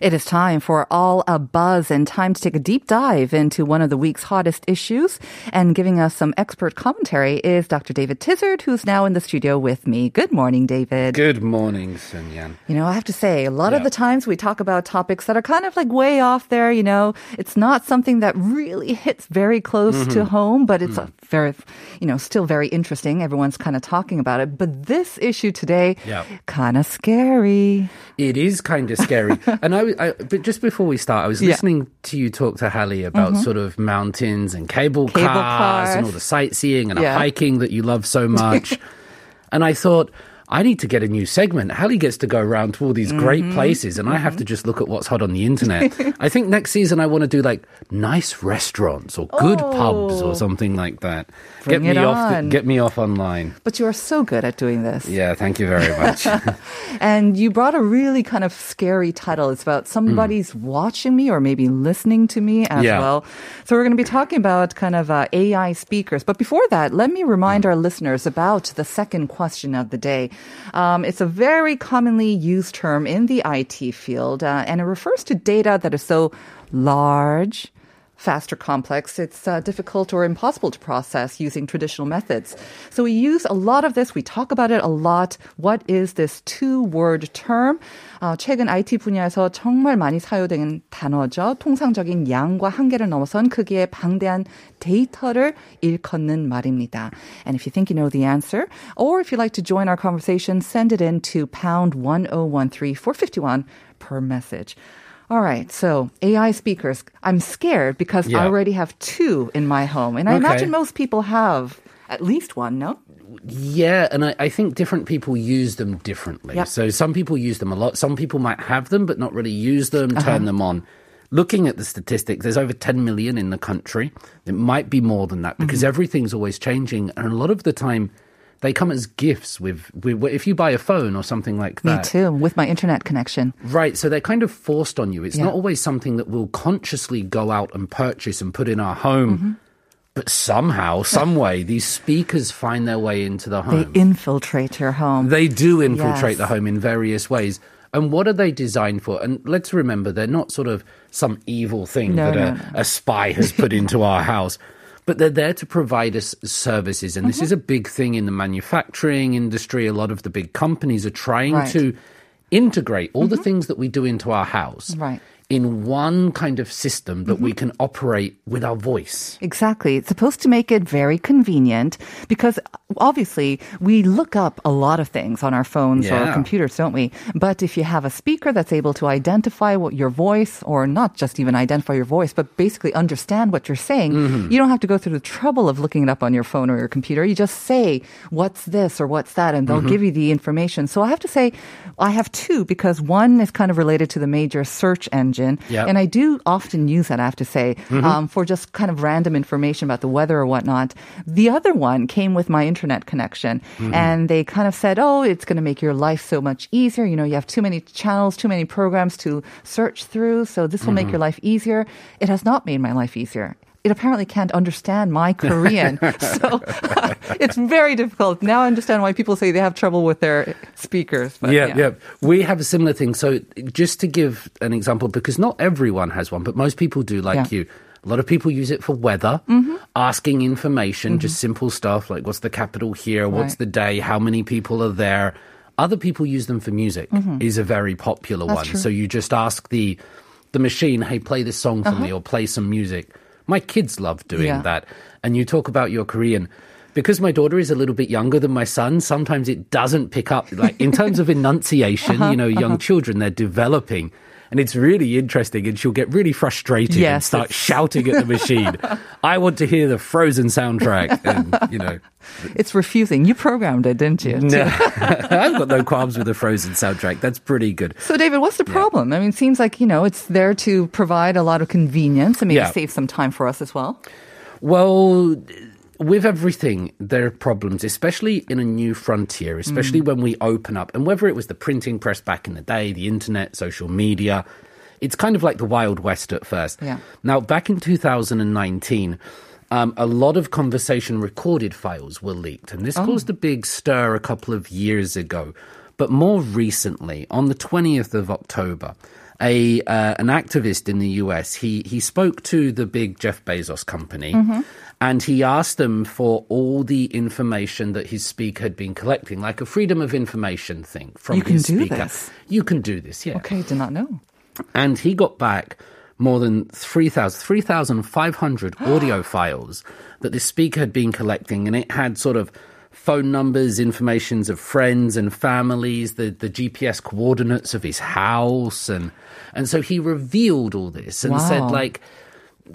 It is time for All a Buzz and time to take a deep dive into one of the week's hottest issues. And giving us some expert commentary is Dr. David Tizard, who's now in the studio with me. Good morning, David. Good morning, Sun Yan. You know, I have to say, a lot of the times we talk about topics that are kind of like way off there, you know, it's not something that really hits very close Mm-hmm. to home, but it's Mm. a very, you know, still very interesting. Everyone's kind of talking about it. But this issue today, Yeah. kind of scary. It is kind of scary. and I, I, but just before we start, I was Yeah. listening to you talk to Hallie about mm-hmm. sort of mountains and cable, Cable cars, and all the sightseeing and Yeah. hiking that you love so much. and I thought, I need to get a new segment. Hallie gets to go around to all these great Mm-hmm. places, and I have to just look at what's hot on the internet. I think next season I want to do like nice restaurants or good pubs or Oh. something like that. Bring get me off. The, get me off online. But you are so good at doing this. Yeah, thank you very much. And you brought a really kind of scary title. It's about somebody's watching me or maybe listening to me as Yeah. well. So we're going to be talking about kind of uh, AI speakers. But before that, let me remind our listeners about the second question of the day. Um, it's a very commonly used term in the IT field, uh, and it refers to data that is so large, fast or complex, it's uh, difficult or impossible to process using traditional methods. So we use a lot of this. We talk about it a lot. What is this two-word term? 어, 최근 IT 분야에서 정말 많이 사용되는 단어죠. 통상적인 양과 한계를 넘어선 크기의 방대한 데이터를 일컫는 말입니다. And if you think you know the answer, or if you'd like to join our conversation, send it in to pound 1013 451 per message. All right, so AI speakers. I'm scared because I already have two in my home. And I Okay. imagine most people have at least one, no? Yeah, and I, I think different people use them differently. Yep. So some people use them a lot. Some people might have them but not really use them, Uh-huh. turn them on. Looking at the statistics, there's over 10 million in the country. It might be more than that because Mm-hmm. everything's always changing. And a lot of the time, they come as gifts with, with if you buy a phone or something like that. Me too, with my internet connection. Right, so they're kind of forced on you. It's Yeah. not always something that we'll consciously go out and purchase and put in our home. Mm-hmm. But somehow, some way, these speakers find their way into the home. They infiltrate your home. They do infiltrate Yes. the home in various ways. And what are they designed for? And let's remember, they're not sort of some evil thing No, that no, a, no. a spy has put into our house. But they're there to provide us services. And this Mm-hmm. is a big thing in the manufacturing industry. A lot of the big companies are trying Right. Mm-hmm. to integrate all the things that we do into our house Right. In one kind of system that we Mm-hmm. can operate with our voice. Exactly. It's supposed to make it very convenient because obviously we look up a lot of things on our phones or Yeah. computers, don't we? But if you have a speaker that's able to identify what your voice, or not just even identify your voice, but basically understand what you're saying, Mm-hmm. you don't have to go through the trouble of looking it up on your phone or your computer. You just say, what's this or what's that, and they'll Mm-hmm. give you the information. So I have to say, I have two because one is kind of related to the major search engine. Yep. And I do often use that, I have to say, Mm-hmm. um, for just kind of random information about the weather or whatnot. The other one came with my internet connection. Mm-hmm. And they kind of said, oh, it's going to make your life so much easier. You know, you have too many channels, too many programs to search through. So this will make Mm-hmm. your life easier. It has not made my life easier. It apparently can't understand my Korean. so it's very difficult. Now I understand why people say they have trouble with their speakers. But yeah, yeah, We have a similar thing. So, just to give an example, because not everyone has one, but most people do, like Yeah. you. A lot of people use it for weather, mm-hmm. asking information, mm-hmm. just simple stuff like what's the capital here, what's Right. the day, how many people are there. Other people use them for music. Mm-hmm. Is a very popular That's one. true. So you just ask the the machine, "Hey, play this song for me," uh-huh. or play some music. My kids love doing Yeah. that. And you talk about your Korean. Because my daughter is a little bit younger than my son, sometimes it doesn't pick up. Like in terms of enunciation, you uh-huh, know, young uh-huh. children, they're developing. And it's really interesting. And she'll get really frustrated and start shouting at the machine. I want to hear the Frozen soundtrack, and you know, It's refusing. You programmed it, didn't you? no, I've got no qualms with the Frozen soundtrack. That's pretty good. So, David, what's the problem? I mean, it seems like, you know, it's there to provide a lot of convenience and maybe Yeah. save some time for us as well. Well, with everything, there are problems, especially in a new frontier, especially Mm. when we open up. And whether it was the printing press back in the day, the internet, social media, it's kind of like the Wild West at first. Yeah. Now, back in 2019, um, a lot of conversation recorded files were leaked, and this caused a big stir a couple of years ago. But more recently, on the 20th of October, a uh, an activist in the US he he spoke to the big Jeff Bezos company, and he asked them for all the information that his speaker had been collecting, like a freedom of information thing from You can his do speaker. this? You can do this, yeah. Okay, did not know. And he got back more than 3,000 3,500 audio files that the speaker had been collecting, and it had sort of phone numbers, informations of friends and families, the, the GPS coordinates of his house, and and so he revealed all this and said like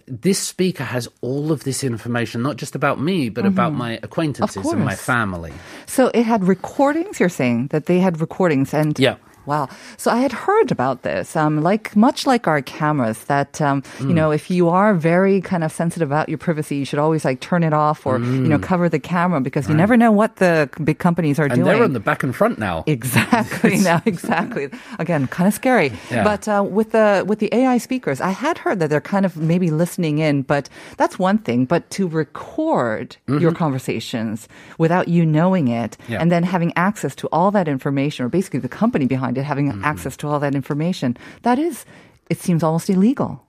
this speaker has all of this information, not just about me, but mm-hmm. about my acquaintances and my family. So it had recordings, you're saying that they had recordings and Yeah. Wow. So I had heard about this, um, like much like our cameras, that um, you know, if you are very kind of sensitive about your privacy, you should always like turn it off or you know cover the camera because you never know what the big companies are And doing. they're on the back and front now. Exactly. now, exactly. Again, kind of scary. Yeah. But uh, with the with the AI speakers, I had heard that they're kind of maybe listening in, but that's one thing. But to record your conversations without you knowing it, Mm-hmm. Yeah. and then having access to all that information, or basically the company behind it having Mm-hmm. access to all that information, that is, it seems almost illegal.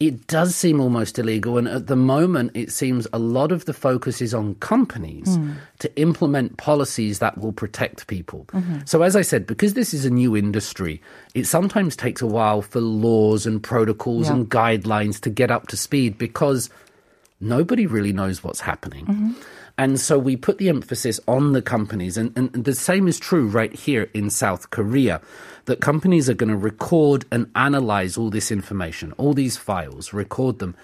It does seem almost illegal, and at the moment, it seems a lot of the focus is on companies hmm. to implement policies that will protect people. Mm-hmm. So, as I said, because this is a new industry, it sometimes takes a while for laws and protocols Yeah. and guidelines to get up to speed because nobody really knows what's happening. Mm-hmm. And so we put the emphasis on the companies, and, and the same is true right here in South Korea. That companies are going to record and analyze all this information, all these files, record them.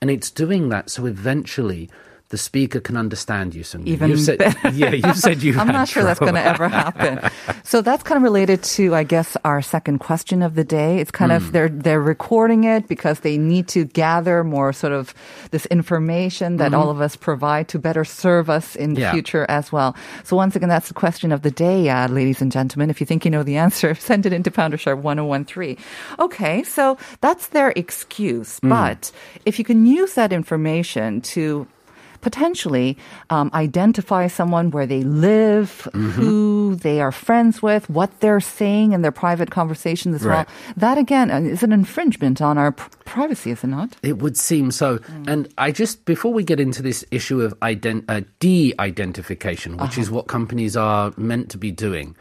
And it's doing that so eventually the speaker can understand you. Sung. Even you've said, yeah, you said you. I'm not sure that's going to ever happen. so that's kind of related to, I guess, our second question of the day. It's kind Hmm. of they're they're recording it because they need to gather more sort of this information that all of us provide to better serve us in the Mm-hmm. Yeah. future as well. So once again, that's the question of the day, uh, ladies and gentlemen. If you think you know the answer, send it into Pounder Sharp 1013. Okay, so that's their excuse. Hmm. But if you can use that information to potentially um, identify someone where they live, Mm-hmm. who they are friends with, what they're saying in their private conversations as well. That again uh, is an infringement on our pr- privacy, is it not? It would seem so. And I just, before we get into this issue of ident- uh, de identification, which is what companies are meant to be doing,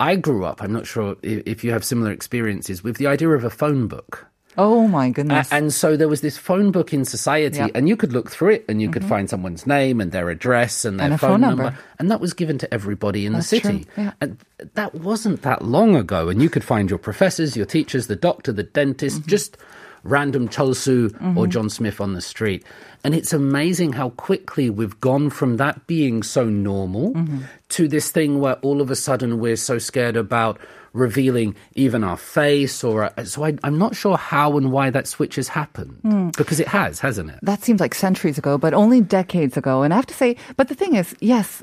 I grew up, I'm not sure if you have similar experiences, with the idea of a phone book. Oh my A- goodness. and so there was this phone book in society, Yep. Mm-hmm. and you could look through it and you could find someone's name and their address and their And phone, phone number. number. And that was given to everybody in That's the city. yeah. And that wasn't that long ago. And you could find your professors, your teachers, the doctor, the dentist, Mm-hmm. just random Cholsu or John Smith on the street. And it's amazing how quickly we've gone from that being so normal Mm-hmm. to this thing where all of a sudden we're so scared about revealing even our face or our, so I, I'm not sure how and why that switch has happened Hmm. because it has, hasn't it? that seems like centuries ago, but only decades ago. And I have to say, but the thing is, yes,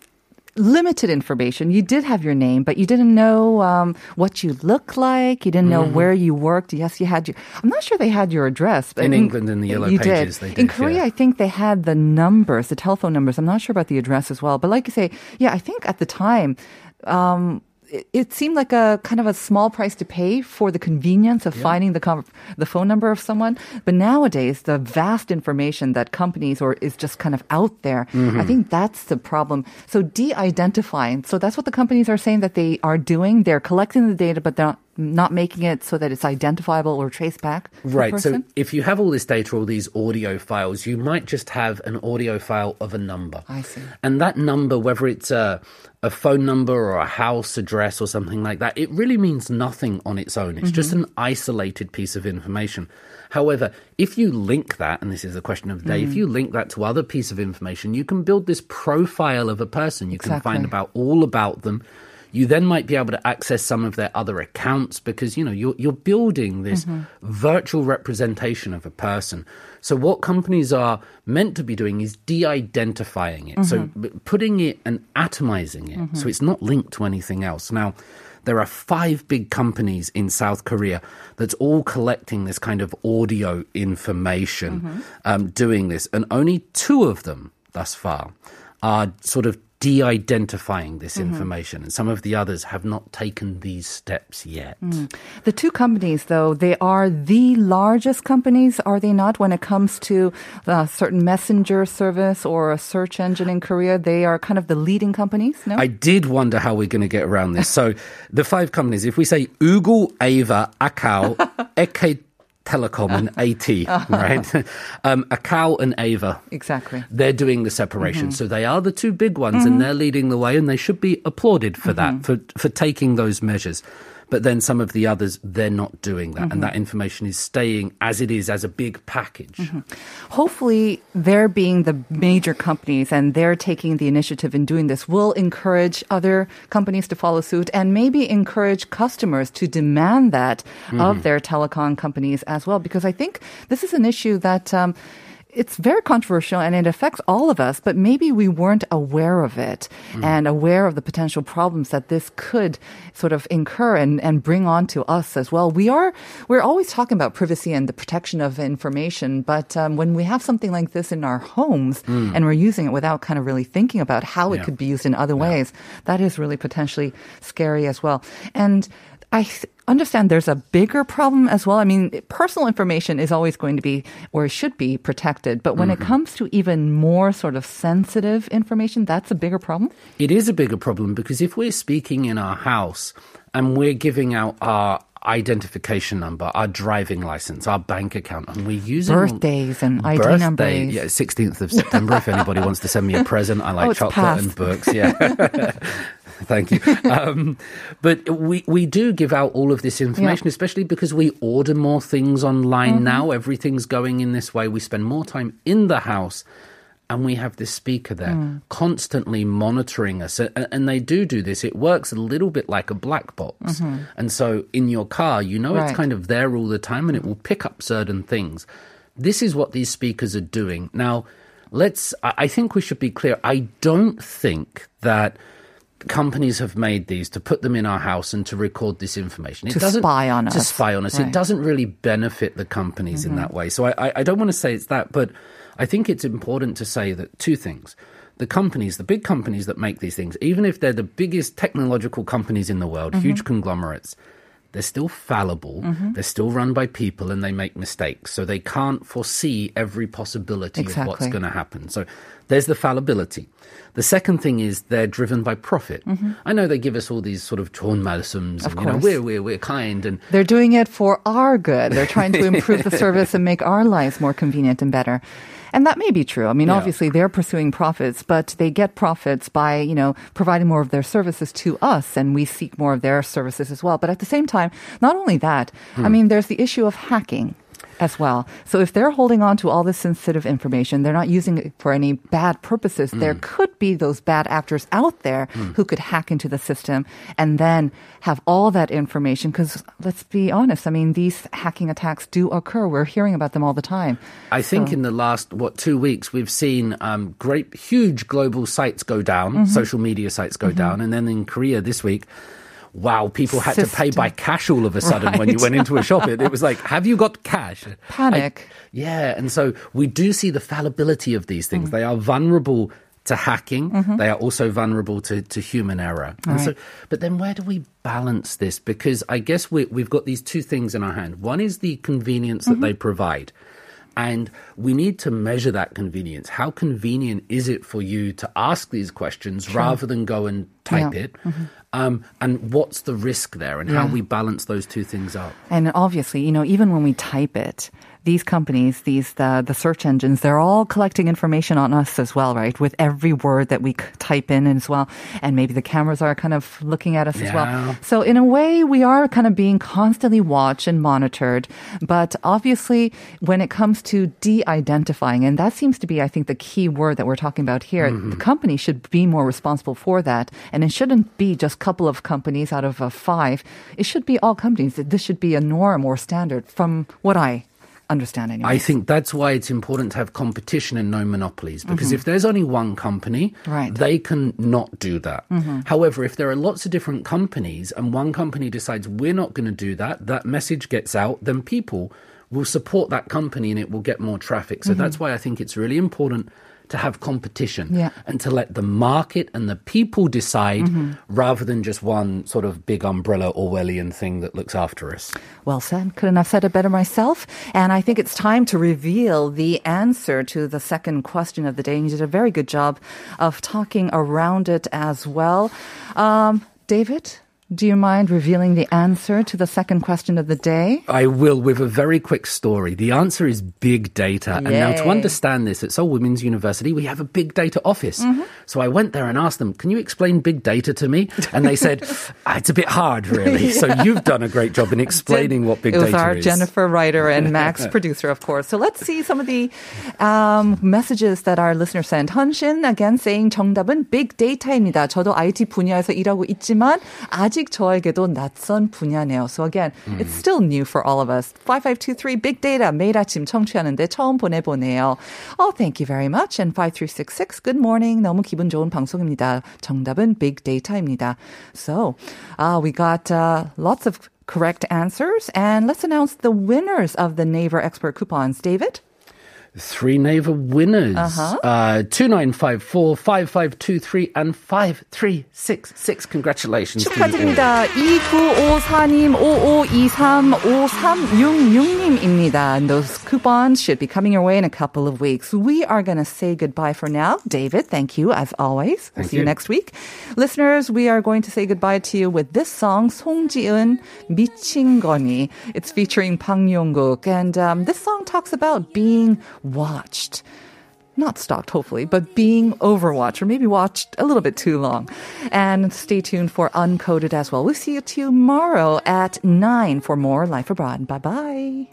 limited information. You did have your name, but you didn't know um, what you look like. You didn't know Mm-hmm. where you worked. Yes, you had your. I'm not sure they had your address. But In England, in the Yellow you Pages, did. they In Korea, yeah. I think they had the numbers, the telephone numbers. I'm not sure about the address as well. But like you say, yeah, I think at the time. Um, it- it seemed like a kind of a small price to pay for the convenience of finding the com- the phone number of someone. But nowadays, the vast information that companies or is just kind of out there, I mm-hmm. think that's the problem. So de-identifying. So that's what the companies are saying that they are doing. They're collecting the data, but they're not not making it so that it's identifiable or traced back. Right. So if you have all this data, all these audio files, you might just have an audio file of a number. I see. And that number, whether it's a, a phone number or a house address or something like that, it really means nothing on its own. It's just Mm-hmm. an isolated piece of information. However, if you link that, and this is the question of the day, Mm. if you link that to other piece of information, you can build this profile of a person. You can find about all about them. You then might be able to access some of their other accounts because you know you're you're building this Mm-hmm. virtual representation of a person. So what companies are meant to be doing is de-identifying it. So Mm-hmm. b- putting it and atomizing it so it's not linked to anything else. Now there are five big companies in South Korea that's all collecting this kind of audio information, Mm-hmm. um, doing this, and only two of them thus far are sort of de-identifying this Mm-hmm. information, and some of the others have not taken these steps yet. Mm. The two companies, though, they are the largest companies, are they not, when it comes to a certain messenger service or a search engine in Korea? They are kind of the leading companies, no? I did wonder how we're going to get around this. So the five companies, if we say Google, Naver, Kakao, SK Telecom, and KT, right? Um, Kakao and Naver. exactly. They're doing the separation. Mm-hmm. So they are the two big ones and mm-hmm. they're leading the way and they should be applauded for that, mm-hmm. for, for taking those measures. But then some of the others, they're not doing that. And mm-hmm. that information is staying as it is as a big package. Mm-hmm. Hopefully, their being the major companies and they're taking the initiative in doing this will encourage other companies to follow suit and maybe encourage customers to demand that of mm-hmm. their telecom companies as well. Because I think this is an issue that. Um, it's very controversial and it affects all of us, but maybe we weren't aware of it and aware of the potential problems that this could sort of incur and, and bring on to us as well. We are, we're always talking about privacy and the protection of information, but um, when we have something like this in our homes and we're using it without kind of really thinking about how it could be used in other ways, that is really potentially scary as well. And I understand there's a bigger problem as well. I mean, personal information is always going to be or should be protected, but when it mm-hmm. comes to even more sort of sensitive information, that's a bigger problem. It is a bigger problem because if we're speaking in our house and we're giving out our identification number, our driving license, our bank account, and we're using Birthdays and ID birthday, numbers. Yeah, sixteenth of September. if anybody wants to send me a present, I like Oh, chocolate past. and books. Yeah. Thank you. Um, but we, we do give out all of this information, especially because we order more things online Mm-hmm. now. Everything's going in this way. We spend more time in the house and we have this speaker there Mm. constantly monitoring us. And they do do this. It works a little bit like a black box. And so in your car, you know it's Mm-hmm. Kind of there all the time and it will pick up certain things. This is what these speakers are doing. Now, let's, I think we should be clear. I don't think that companies have made these to put them in our house and to record this information. To doesn't- spy on to us. spy on us. Right. Mm-hmm. It doesn't really benefit the companies in that way. So I, I, I don't want to say it's that, but I think it's important to say that two things. The companies, the big companies that make these things, even if they're the biggest technological companies in the world, Mm-hmm. huge conglomerates, they're still fallible. They're still run by people and they make mistakes. So they can't foresee every possibility of what's going to happen. So there's the fallibility. The second thing is they're driven by profit. I know they give us all these sort of torn Mm-hmm. Of and, you know, course. we're, we're, we're kind and They're doing it for our good. They're trying to improve the service and make our lives more convenient and better. And that may be true. I mean, Yeah. obviously they're pursuing profits, but they get profits by, you know, providing more of their services to us and we seek more of their services as well. But at the same time, not only that, Hmm. I mean, there's the issue of hacking as well. So if they're holding on to all this sensitive information, they're not using it for any bad purposes. There could be those bad actors out there who could hack into the system and then have all that information. Because let's be honest, I mean, these hacking attacks do occur. We're hearing about them all the time. I think in the last what two weeks we've seen um, great, huge global sites go down, Mm-hmm. social media sites go down, and then in Korea this week. Wow, people had to pay by cash all of a sudden when you went into a shop. It, it was like, have you got cash? Panic. I- yeah, and so we do see the fallibility of these Mm. things. They are vulnerable to hacking. They are also vulnerable to, to human error. And so, Mm-hmm. But then where do we balance this? Because I guess we, we've got these two things in our hand. One is the convenience that they provide. And we need to measure that convenience. How convenient is it for you to ask these questions rather than go and type Yeah. it. Um, and what's the risk there and how we balance those two things up. And obviously, you know, even when we type it, these companies, these the the search engines, they're all collecting information on us as well, right? With every word that we type in as well, and maybe the cameras are kind of looking at us as well. So in a way, we are kind of being constantly watched and monitored. But obviously, when it comes to de-identifying, and that seems to be, I think, the key word that we're talking about here, the company should be more responsible for that, and it shouldn't be just a couple of companies out of uh, five. It should be all companies. This should be a norm or standard, from what I understand. Anyway. I think that's why it's important to have competition and no monopolies. Because mm-hmm. if there's only one company, Right. they can not do that. Mm-hmm. However, if there are lots of different companies and one company decides we're not going to do that, that message gets out, then people will support that company and it will get more traffic. So mm-hmm. that's why I think it's really important to have competition Yeah. and to let the market and the people decide rather than just one sort of big umbrella Orwellian thing that looks after us. Well said. Couldn't have said it better myself. And I think it's time to reveal the answer to the second question of the day. And you did a very good job of talking around it as well. Um, David, do you mind revealing the answer to the second question of the day? I will with a very quick story. The answer is big data. And now to Yay. understand this, at Seoul Women's University, we have a big data office. So I went there and asked them, can you explain big data to me? And they said, "Ah, it's a bit hard, really. So you've done a great job in explaining what big it was data our is. Jennifer writer and Max producer, of course. So let's see some of the um, messages that our listener sent. 헌신 again saying 정답은 big data입니다. 저도 IT 분야에서 일하고 있지만 아직 저에게도 낯선 분야네요. So again, it's still new for all of us. 5523 big data 매일 아침 청취하는데 처음 보내보네요. Oh, thank you very much. And 5366 good morning. 너무 기분 좋은 방송입니다. 정답은 big data입니다. So, uh, we got uh, lots of correct answers. And let's announce the winners of the Naver Expert coupons. David? Three Naver winners. Uh-huh. Uh, 2954, 5523, and 5366. Congratulations. 축하드립니다. 2954님, 5523, 5366님입니다. And those coupons should be coming your way in a couple of weeks. We are going to say goodbye for now. David, thank you as always. Thank see you. next week. Listeners, we are going to say goodbye to you with this song, 송지은 미친 거니. It's featuring Bang Yongguk. And um, this song talks about being watched not stalked, hopefully, but being overwatched or maybe watched a little bit too long. And stay tuned for Uncoded as well. We'll see you tomorrow at 9 for more Life Abroad. Bye bye.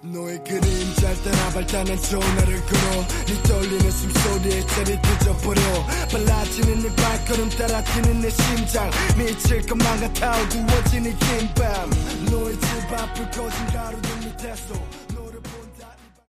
너의 그림잘 따라 발단한 전화를 걸어 네 떨리는 숨소리에 자리 늦어버려 빨라지는 네 발걸음 따라 뛰는 내 심장 미칠 것만 같아 어두워진 이긴밤 너의 집 앞을 거진 가로등 밑에서